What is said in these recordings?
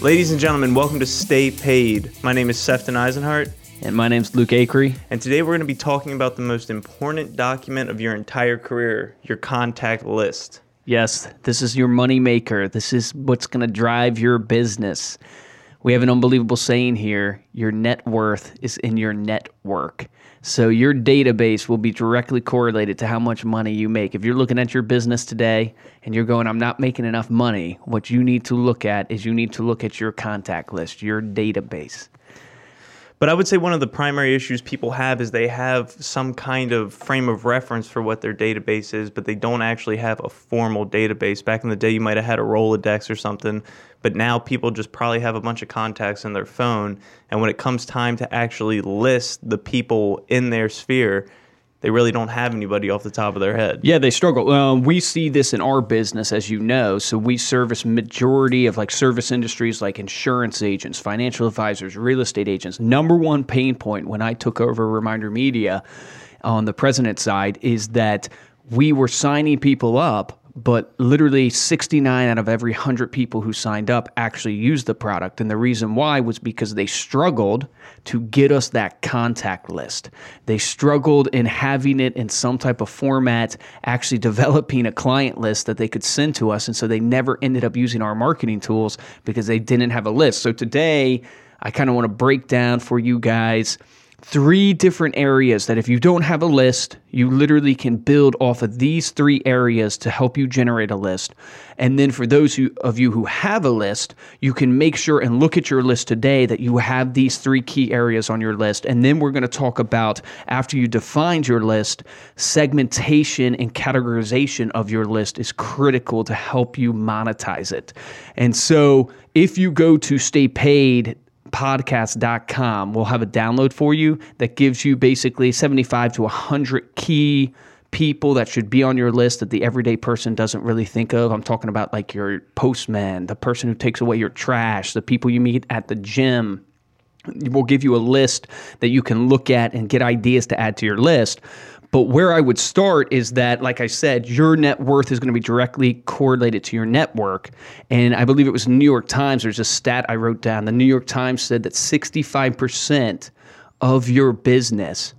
Ladies and gentlemen, welcome to Stay Paid. My name is Sefton Eisenhart, And my name's Luke Acree. and today we're going to be talking about the most important document of your entire career your contact list. Yes, this is your money maker. This is what's going to drive your business. We have an unbelievable saying here your net worth is in your network. So your database will be directly correlated to how much money you make. If you're looking at your business today and you're going, I'm not making enough money, what you need to look at is you need to look at your contact list, your database. But I would say one of the primary issues people have is they have some kind of frame of reference for what their database is, but they don't actually have a formal database. Back in the day, you might have had a Rolodex or something, but now people just probably have a bunch of contacts in their phone. And when it comes time to actually list the people in their sphere, they really don't have anybody off the top of their head. Yeah, they struggle. Uh, we see this in our business, as you know. So we service majority of like service industries, like insurance agents, financial advisors, real estate agents. Number one pain point when I took over Reminder Media on the president side is that we were signing people up but literally 69 out of every 100 people who signed up actually used the product. And the reason why was because they struggled to get us that contact list. They struggled in having it in some type of format, actually developing a client list that they could send to us. And so they never ended up using our marketing tools because they didn't have a list. So today, I kind of want to break down for you guys three different areas that if you don't have a list, you literally can build off of these three areas to help you generate a list. And then for those who, of you who have a list, you can make sure and look at your list today that you have these three key areas on your list. And then we're going to talk about after you defined your list, segmentation and categorization of your list is critical to help you monetize it. And so if you go to stay paid podcast.com we'll have a download for you that gives you basically 75 to 100 key people that should be on your list that the everyday person doesn't really think of. I'm talking about like your postman, the person who takes away your trash, the people you meet at the gym. We'll give you a list that you can look at and get ideas to add to your list. But where I would start is that, like I said, your net worth is going to be directly correlated to your network. And I believe it was New York Times, there's a stat I wrote down. The New York Times said that 65% of your business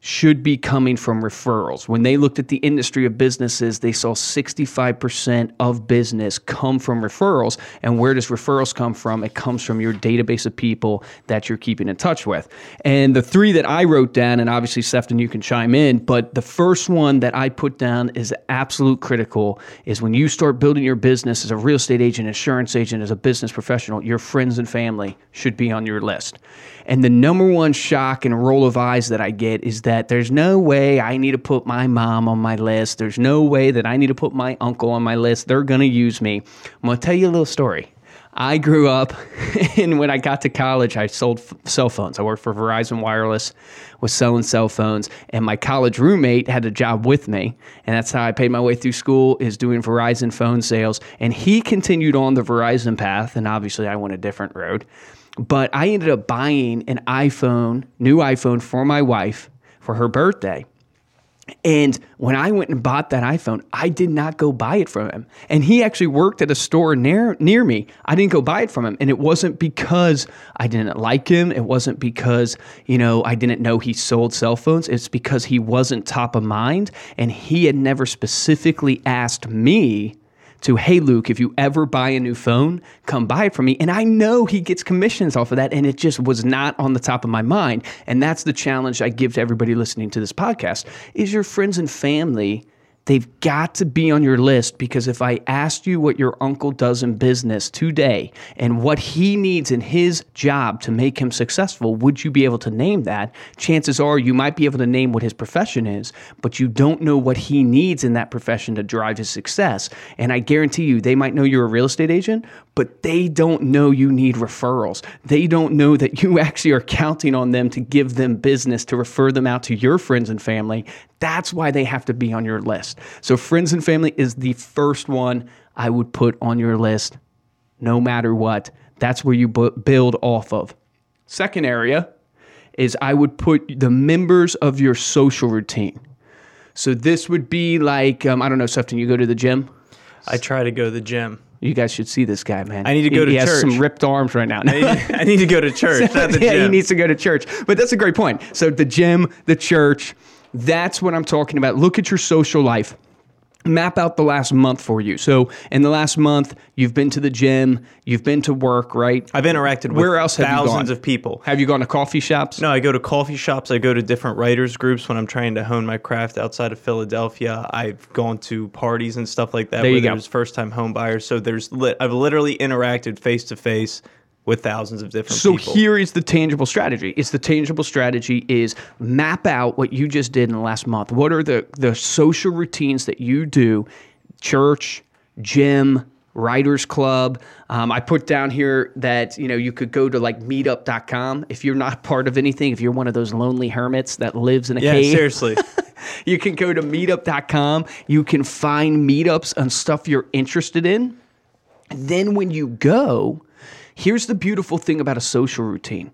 should be coming from referrals. When they looked at the industry of businesses, they saw 65% of business come from referrals. And where does referrals come from? It comes from your database of people that you're keeping in touch with. And the three that I wrote down, and obviously, Sefton, you can chime in, but the first one that I put down is absolute critical is when you start building your business as a real estate agent, insurance agent, as a business professional, your friends and family should be on your list. And the number one shock and roll of eyes that I get is that there's no way I need to put my mom on my list. There's no way that I need to put my uncle on my list. They're going to use me. I'm going to tell you a little story. I grew up, and when I got to college, I sold f- cell phones. I worked for Verizon Wireless, was selling cell phones, and my college roommate had a job with me, and that's how I paid my way through school. Is doing Verizon phone sales, and he continued on the Verizon path, and obviously I went a different road. But I ended up buying an iPhone, new iPhone for my wife for her birthday. And when I went and bought that iPhone, I did not go buy it from him. And he actually worked at a store near near me. I didn't go buy it from him. And it wasn't because I didn't like him. It wasn't because, you know, I didn't know he sold cell phones. It's because he wasn't top of mind and he had never specifically asked me to, hey, Luke, if you ever buy a new phone, come buy it from me. And I know he gets commissions off of that. And it just was not on the top of my mind. And that's the challenge I give to everybody listening to this podcast is your friends and family They've got to be on your list because if I asked you what your uncle does in business today and what he needs in his job to make him successful, would you be able to name that? Chances are you might be able to name what his profession is, but you don't know what he needs in that profession to drive his success. And I guarantee you, they might know you're a real estate agent, but they don't know you need referrals. They don't know that you actually are counting on them to give them business to refer them out to your friends and family. That's why they have to be on your list. So, friends and family is the first one I would put on your list no matter what. That's where you bu- build off of. Second area is I would put the members of your social routine. So, this would be like, um, I don't know, Sefton, you go to the gym? I try to go to the gym. You guys should see this guy, man. I need to go he, to he has some ripped arms right now. I need to go to church, the yeah, gym. he needs to go to church. But that's a great point. So the gym, the church, that's what I'm talking about. Look at your social life. Map out the last month for you. So in the last month, you've been to the gym, you've been to work, right? I've interacted with Where else have you thousands gone? of people. Have you gone to coffee shops? No, I go to coffee shops. I go to different writers groups when I'm trying to hone my craft outside of Philadelphia. I've gone to parties and stuff like that There you where go. there's first time home buyers. So there's lit I've literally interacted face to face with thousands of different So people. here is the tangible strategy. It's the tangible strategy is map out what you just did in the last month. What are the the social routines that you do? Church, gym, writers club. Um, I put down here that you know you could go to like meetup.com if you're not part of anything. If you're one of those lonely hermits that lives in a yeah, cave, seriously. you can go to meetup.com. You can find meetups on stuff you're interested in. Then when you go, here's the beautiful thing about a social routine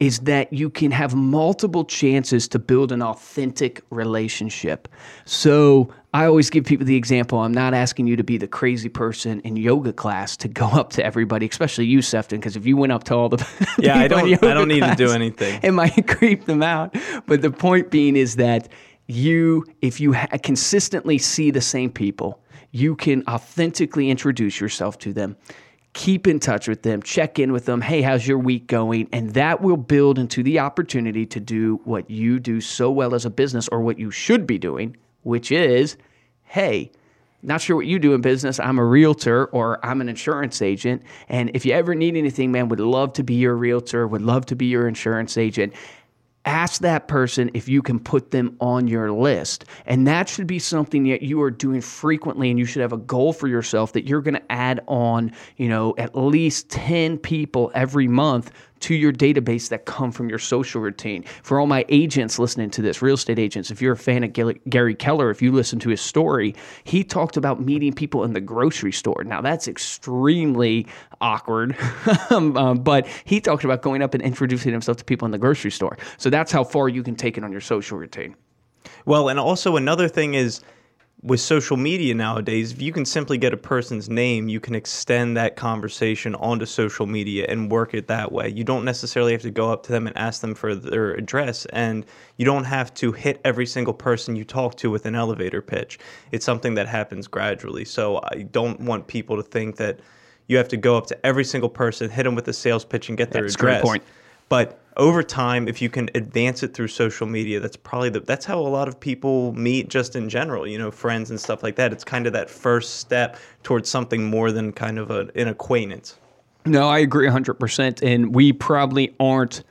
is that you can have multiple chances to build an authentic relationship. So I always give people the example I'm not asking you to be the crazy person in yoga class to go up to everybody, especially you, Sefton, because if you went up to all the Yeah, I don't- I don't need to do anything. It might creep them out. But the point being is that you, if you ha- consistently see the same people, you can authentically introduce yourself to them. Keep in touch with them, check in with them. Hey, how's your week going? And that will build into the opportunity to do what you do so well as a business or what you should be doing, which is, hey, not sure what you do in business. I'm a realtor or I'm an insurance agent. And if you ever need anything, man, would love to be your realtor, would love to be your insurance agent. Ask that person if you can put them on your list. And that should be something that you are doing frequently and you should have a goal for yourself that you're going to add on, you know, at least 10 people every month to your database that come from your social routine. For all my agents listening to this, real estate agents, if you're a fan of Gary- Keller, if you listen to his story, he talked about meeting people in the grocery store. Now, that's extremely awkward, um, um, but he talked about going up and introducing himself to people in the grocery store. So that's how far you can take it on your social routine. Well, and also another thing is with social media nowadays, if you can simply get a person's name, you can extend that conversation onto social media and work it that way. You don't necessarily have to go up to them and ask them for their address, and you don't have to hit every single person you talk to with an elevator pitch. It's something that happens gradually. So I don't want people to think that you have to go up to every single person, hit them with a sales pitch, and get their That's a great address. point. But over time, if you can advance it through social media, that's probably the that's how a lot of people meet just in general, you know, friends and stuff like that. It's kind of that first step towards something more than kind of a, an acquaintance. No, I agree 100%. And we probably aren't,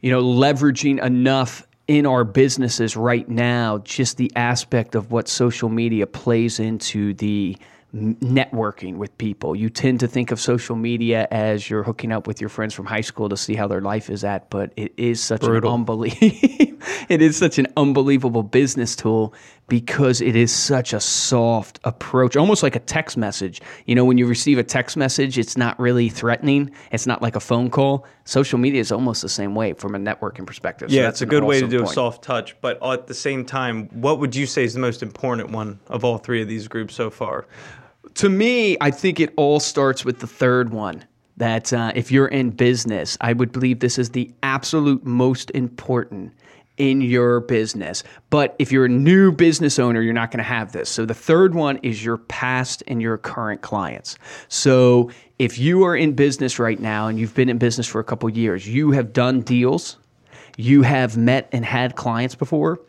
you know, leveraging enough in our businesses right now, just the aspect of what social media plays into the networking with people. You tend to think of social media as you're hooking up with your friends from high school to see how their life is at, but it is such Brutal. an unbelievable it is such an unbelievable business tool because it is such a soft approach, almost like a text message. You know, when you receive a text message, it's not really threatening. It's not like a phone call. Social media is almost the same way from a networking perspective. So Yeah, that's it's a good way to do a soft touch. But at the same time, what would you say is the most important one of all three of these groups so far? To me, I think it all starts with the third one. That uh, if you're in business, I would believe this is the absolute most important in your business. But if you're a new business owner, you're not going to have this. So the third one is your past and your current clients. So if you are in business right now and you've been in business for a couple years, you have done deals, you have met and had clients before,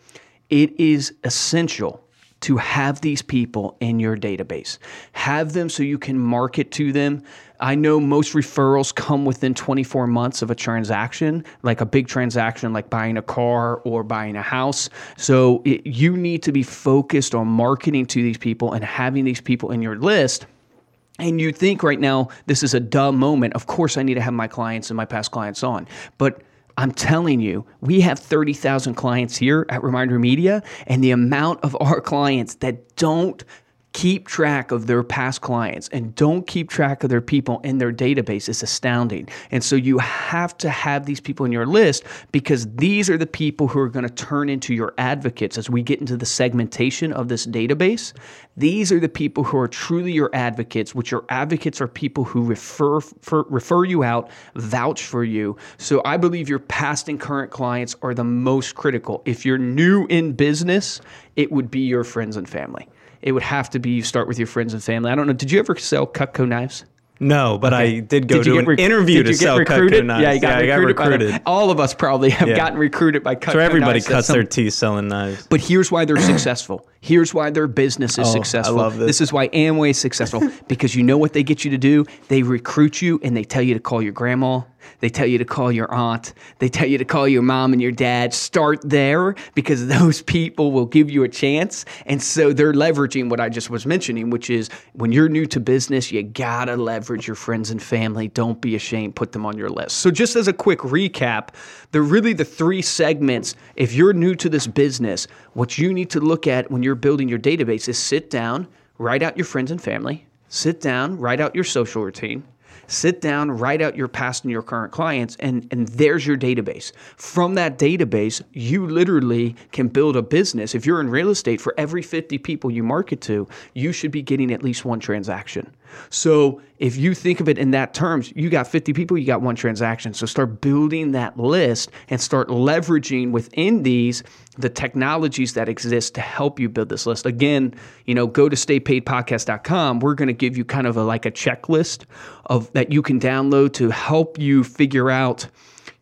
it is essential to have these people in your database. Have them so you can market to them. I know most referrals come within 24 months of a transaction, like a big transaction like buying a car or buying a house. So it, you need to be focused on marketing to these people and having these people in your list. And you think right now this is a dumb moment. Of course, I need to have my clients and my past clients on. But I'm telling you, we have 30,000 clients here at Reminder Media, and the amount of our clients that don't keep track of their past clients and don't keep track of their people in their database is astounding. And so you have to have these people in your list because these are the people who are going to turn into your advocates as we get into the segmentation of this database. These are the people who are truly your advocates, which your advocates are people who refer for, refer you out, vouch for you. So I believe your past and current clients are the most critical. If you're new in business, it would be your friends and family it would have to be you start with your friends and family. I don't know. Did you ever sell Cutco knives? No, but okay. I did go did to an rec- interview to sell recruited? Cutco knives. Yeah, you got, yeah, recruited, got recruited. all of us probably have yeah. gotten recruited by Cutco So everybody knives. cuts their teeth selling knives. But here's why they're successful. Here's why their business is oh, successful. I love this. this is why Amway is successful because you know what they get you to do? They recruit you and they tell you to call your grandma, they tell you to call your aunt. They tell you to call your mom and your dad. Start there because those people will give you a chance. And so they're leveraging what I just was mentioning, which is when you're new to business, you gotta leverage your friends and family. Don't be ashamed, put them on your list. So, just as a quick recap, they're really the three segments. If you're new to this business, what you need to look at when you're building your database is sit down, write out your friends and family, sit down, write out your social routine sit down, write out your past and your current clients, and, and there's your database. From that database, you literally can build a business. If you're in real estate, for every 50 people you market to, you should be getting at least one transaction. So if you think of it in that terms, you got 50 people, you got one transaction. So start building that list and start leveraging within these the technologies that exist to help you build this list. Again, you know, go to staypaidpodcast.com. We're going to give you kind of a, like a checklist of that you can download to help you figure out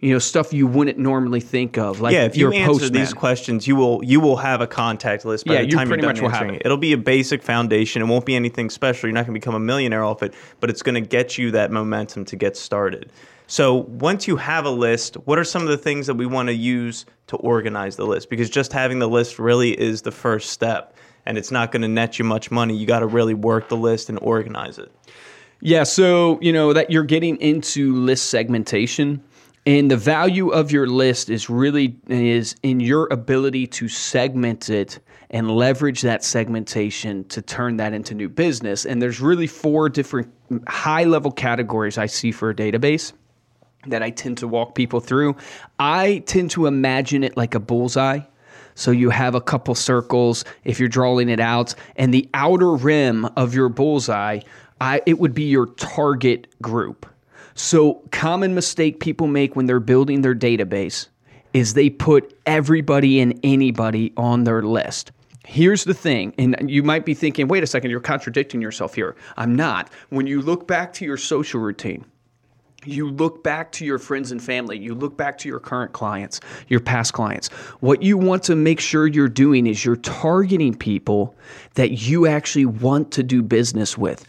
you know stuff you wouldn't normally think of. Like yeah, if you answer postman. these questions, you will you will have a contact list by yeah, the time you are done answering it. It'll be a basic foundation. It won't be anything special. You're not going to become a millionaire off it, but it's going to get you that momentum to get started. So once you have a list, what are some of the things that we want to use to organize the list? Because just having the list really is the first step, and it's not going to net you much money. You got to really work the list and organize it. Yeah, so you know that you're getting into list segmentation and the value of your list is really is in your ability to segment it and leverage that segmentation to turn that into new business. And there's really four different high level categories I see for a database that I tend to walk people through. I tend to imagine it like a bullseye. So you have a couple circles if you're drawing it out, and the outer rim of your bullseye, I, it would be your target group. So, common mistake people make when they're building their database is they put everybody and anybody on their list. Here's the thing, and you might be thinking, wait a second, you're contradicting yourself here. I'm not. When you look back to your social routine, you look back to your friends and family, you look back to your current clients, your past clients. What you want to make sure you're doing is you're targeting people that you actually want to do business with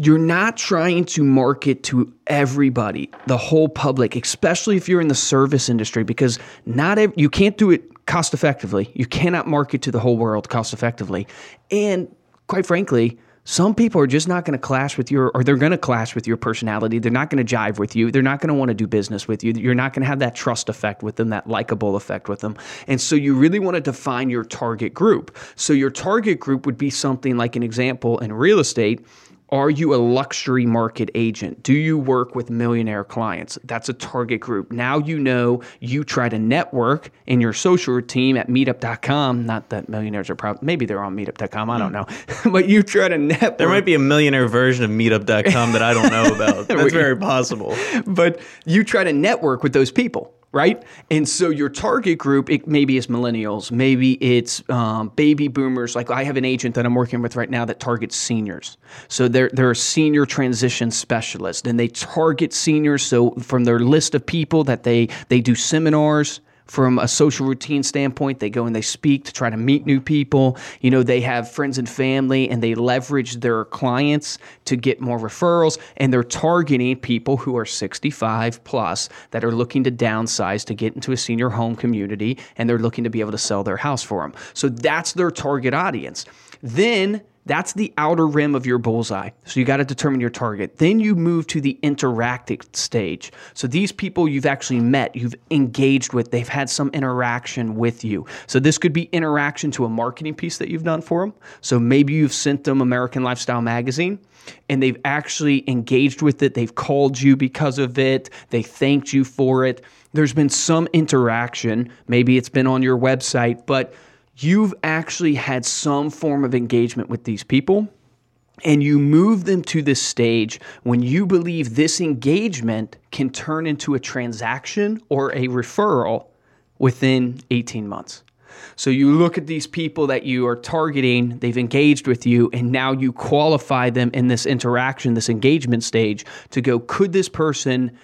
you're not trying to market to everybody, the whole public, especially if you're in the service industry, because not ev- you can't do it cost effectively. You cannot market to the whole world cost effectively. And quite frankly, some people are just not going to clash with your, or they're going to clash with your personality. They're not going to jive with you. They're not going to want to do business with you. You're not going to have that trust effect with them, that likable effect with them. And so you really want to define your target group. So your target group would be something like an example in real estate are you a luxury market agent? Do you work with millionaire clients? That's a target group. Now you know you try to network in your social team at meetup.com. Not that millionaires are probably, maybe they're on meetup.com. I don't know. but you try to network. There might be a millionaire version of meetup.com that I don't know about. That's very possible. But you try to network with those people right? And so your target group, it maybe is millennials, maybe it's um, baby boomers. Like I have an agent that I'm working with right now that targets seniors. So they're they're a senior transition specialist, and they target seniors. So from their list of people that they they do seminars from a social routine standpoint. They go and they speak to try to meet new people. You know, they have friends and family and they leverage their clients to get more referrals and they're targeting people who are 65 plus that are looking to downsize to get into a senior home community and they're looking to be able to sell their house for them. So that's their target audience. Then That's the outer rim of your bullseye. So you got to determine your target. Then you move to the interactive stage. So these people you've actually met, you've engaged with, they've had some interaction with you. So this could be interaction to a marketing piece that you've done for them. So maybe you've sent them American Lifestyle Magazine and they've actually engaged with it. They've called you because of it. They thanked you for it. There's been some interaction. Maybe it's been on your website, but you've actually had some form of engagement with these people and you move them to this stage when you believe this engagement can turn into a transaction or a referral within 18 months. So you look at these people that you are targeting, they've engaged with you, and now you qualify them in this interaction, this engagement stage to go, could this person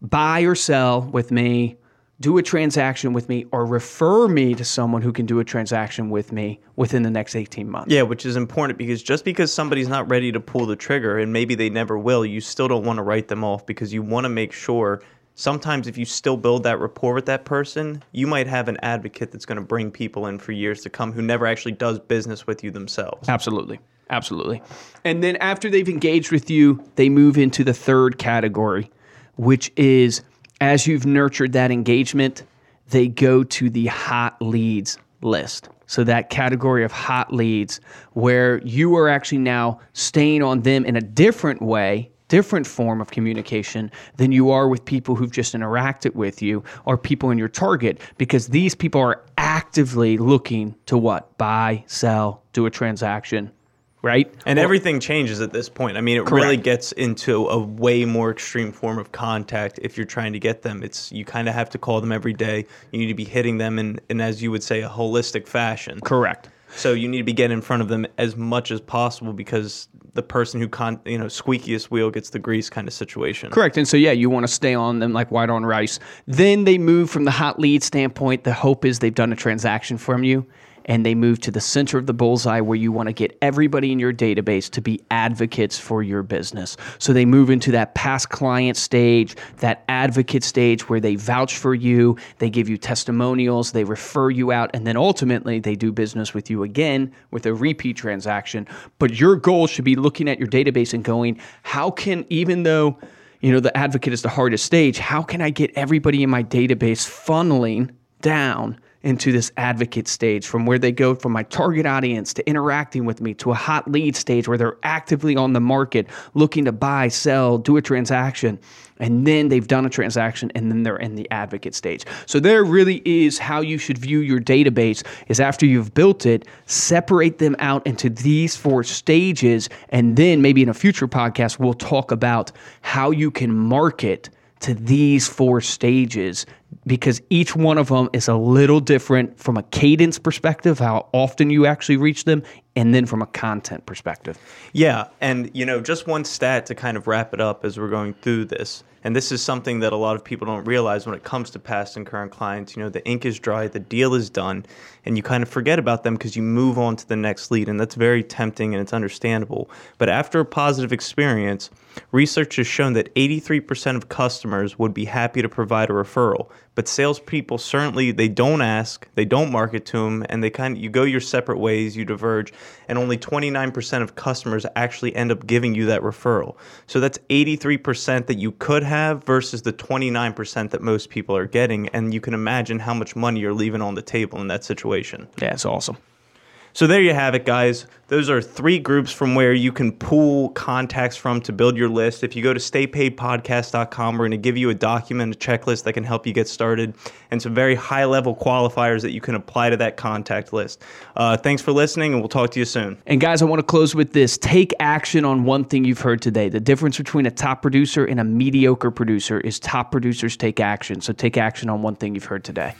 buy or sell with me? Do a transaction with me or refer me to someone who can do a transaction with me within the next 18 months. Yeah, which is important because just because somebody's not ready to pull the trigger and maybe they never will, you still don't want to write them off because you want to make sure sometimes if you still build that rapport with that person, you might have an advocate that's going to bring people in for years to come who never actually does business with you themselves. Absolutely. Absolutely. And then after they've engaged with you, they move into the third category, which is as you've nurtured that engagement, they go to the hot leads list. So, that category of hot leads, where you are actually now staying on them in a different way, different form of communication than you are with people who've just interacted with you or people in your target, because these people are actively looking to what? Buy, sell, do a transaction, right? And everything changes at this point. I mean, it Correct. really gets into a way more extreme form of contact if you're trying to get them. It's you kind of have to call them every day. You need to be hitting them in, in as you would say, a holistic fashion. Correct. So you need to be getting in front of them as much as possible because the person who con you know squeakiest wheel gets the grease kind of situation. Correct. And so, yeah, you want to stay on them like white on rice. Then they move from the hot lead standpoint. The hope is they've done a transaction from you and they move to the center of the bullseye where you want to get everybody in your database to be advocates for your business. So they move into that past client stage, that advocate stage where they vouch for you, they give you testimonials, they refer you out, and then ultimately they do business with you again with a repeat transaction. But your goal should be looking at your database and going, how can, even though you know the advocate is the hardest stage, how can I get everybody in my database funneling down? Into this advocate stage from where they go from my target audience to interacting with me to a hot lead stage where they're actively on the market looking to buy, sell, do a transaction. And then they've done a transaction and then they're in the advocate stage. So there really is how you should view your database is after you've built it, separate them out into these four stages. And then maybe in a future podcast, we'll talk about how you can market to these four stages because each one of them is a little different from a cadence perspective, how often you actually reach them, and then from a content perspective. Yeah, and you know, just one stat to kind of wrap it up as we're going through this. And this is something that a lot of people don't realize when it comes to past and current clients. You know, the ink is dry, the deal is done, and you kind of forget about them because you move on to the next lead. And that's very tempting and it's understandable. But after a positive experience, research has shown that 83% of customers would be happy to provide a referral. But salespeople certainly they don't ask, they don't market to them, and they kind of you go your separate ways, you diverge, and only 29% of customers actually end up giving you that referral. So that's 83% that you could have versus the 29% that most people are getting, and you can imagine how much money you're leaving on the table in that situation. Yeah, it's awesome. So there you have it, guys. Those are three groups from where you can pull contacts from to build your list. If you go to staypaidpodcast.com, we're going to give you a document, a checklist that can help you get started, and some very high level qualifiers that you can apply to that contact list. Uh, thanks for listening, and we'll talk to you soon. And guys, I want to close with this. Take action on one thing you've heard today. The difference between a top producer and a mediocre producer is top producers take action. So take action on one thing you've heard today.